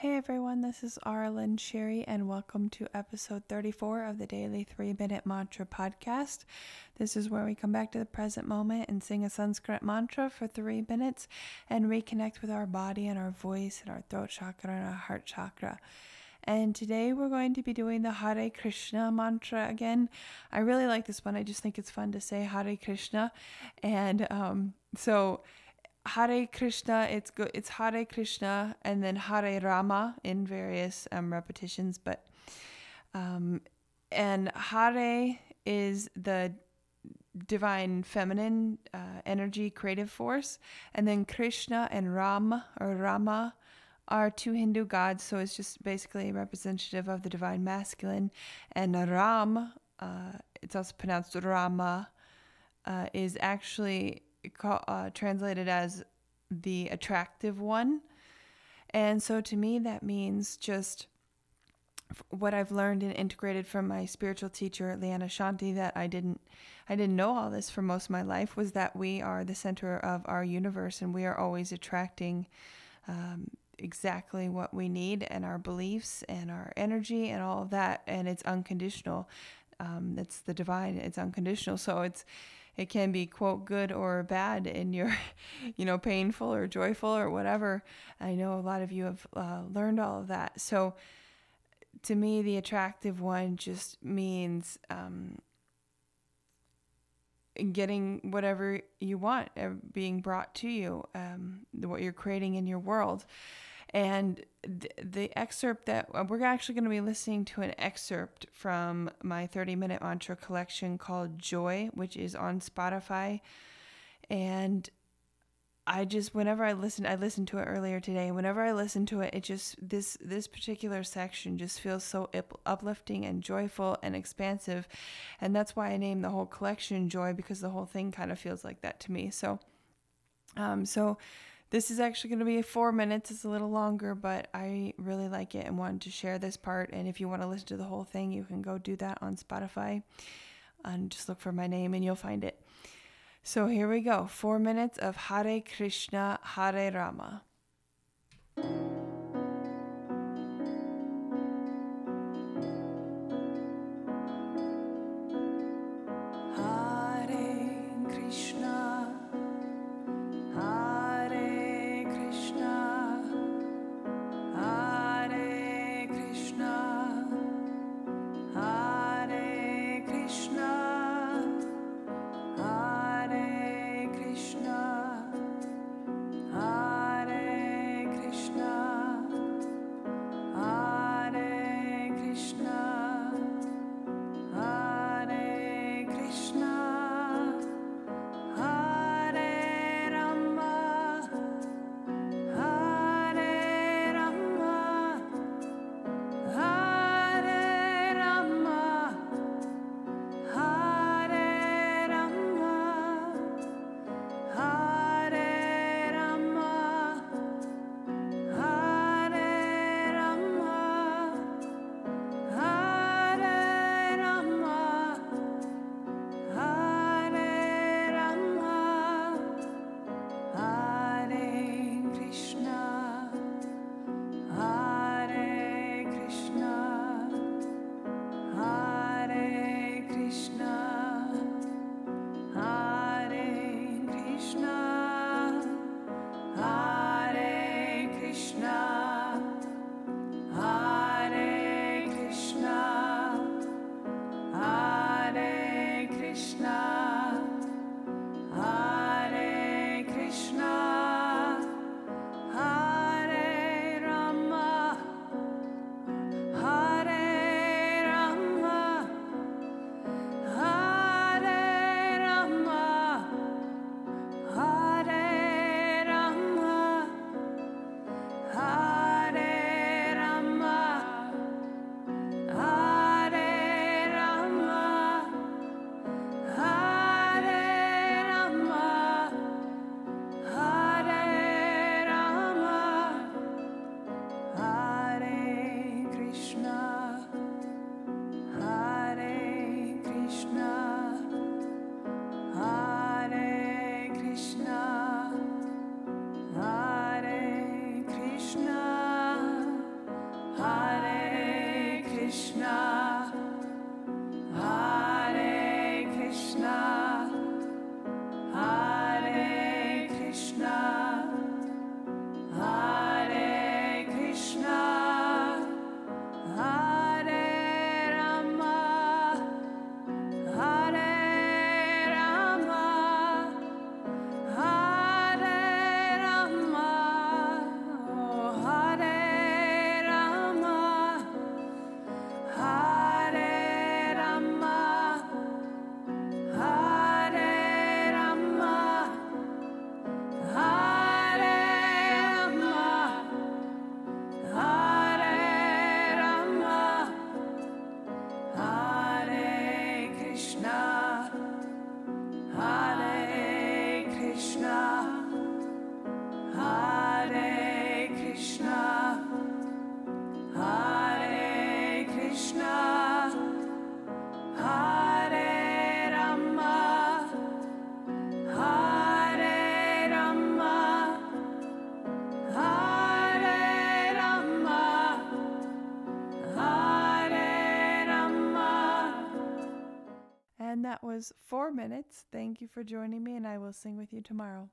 Hey everyone, this is Aaralyn Shiri, and welcome to episode 34 of the Daily 3 Minute Mantra Podcast. This is where we come back to the present moment and sing a Sanskrit mantra for three minutes and reconnect with our body and our voice and our throat chakra and our heart chakra. And today we're going to be doing the Hare Krishna mantra again. I really like this one. I just think it's fun to say Hare Krishna. And um, so Hare Krishna, it's go, it's Hare Krishna and then Hare Rama in various um, repetitions, but um, and Hare is the divine feminine uh, energy, creative force, and then Krishna and Ram or Rama are two Hindu gods, so it's just basically representative of the divine masculine, and Ram, uh, it's also pronounced Rama, uh, is actually uh, translated as the attractive one. And so to me, that means just what I've learned and integrated from my spiritual teacher, Liana Shanti, that I didn't, I didn't know all this for most of my life was that we are the center of our universe and we are always attracting um, exactly what we need and our beliefs and our energy and all of that. And it's unconditional. Um, it's the divine. It's unconditional. So it's, it can be quote good or bad and you're you know painful or joyful or whatever. I know a lot of you have uh, learned all of that. So to me the attractive one just means um, getting whatever you want uh, being brought to you um, what you're creating in your world and th- the excerpt that uh, we're actually going to be listening to an excerpt from my 30 minute mantra collection called Joy, which is on Spotify. And I just whenever I listen I listened to it earlier today. Whenever I listen to it, it just this this particular section just feels so uplifting and joyful and expansive, and that's why I named the whole collection Joy because the whole thing kind of feels like that to me. So, um, so this is actually going to be four minutes. It's a little longer, but I really like it and wanted to share this part. And if you want to listen to the whole thing, you can go do that on Spotify and just look for my name and you'll find it. So here we go four minutes of Hare Krishna, Hare Rama. that was four minutes. Thank you for joining me, and I will sing with you tomorrow.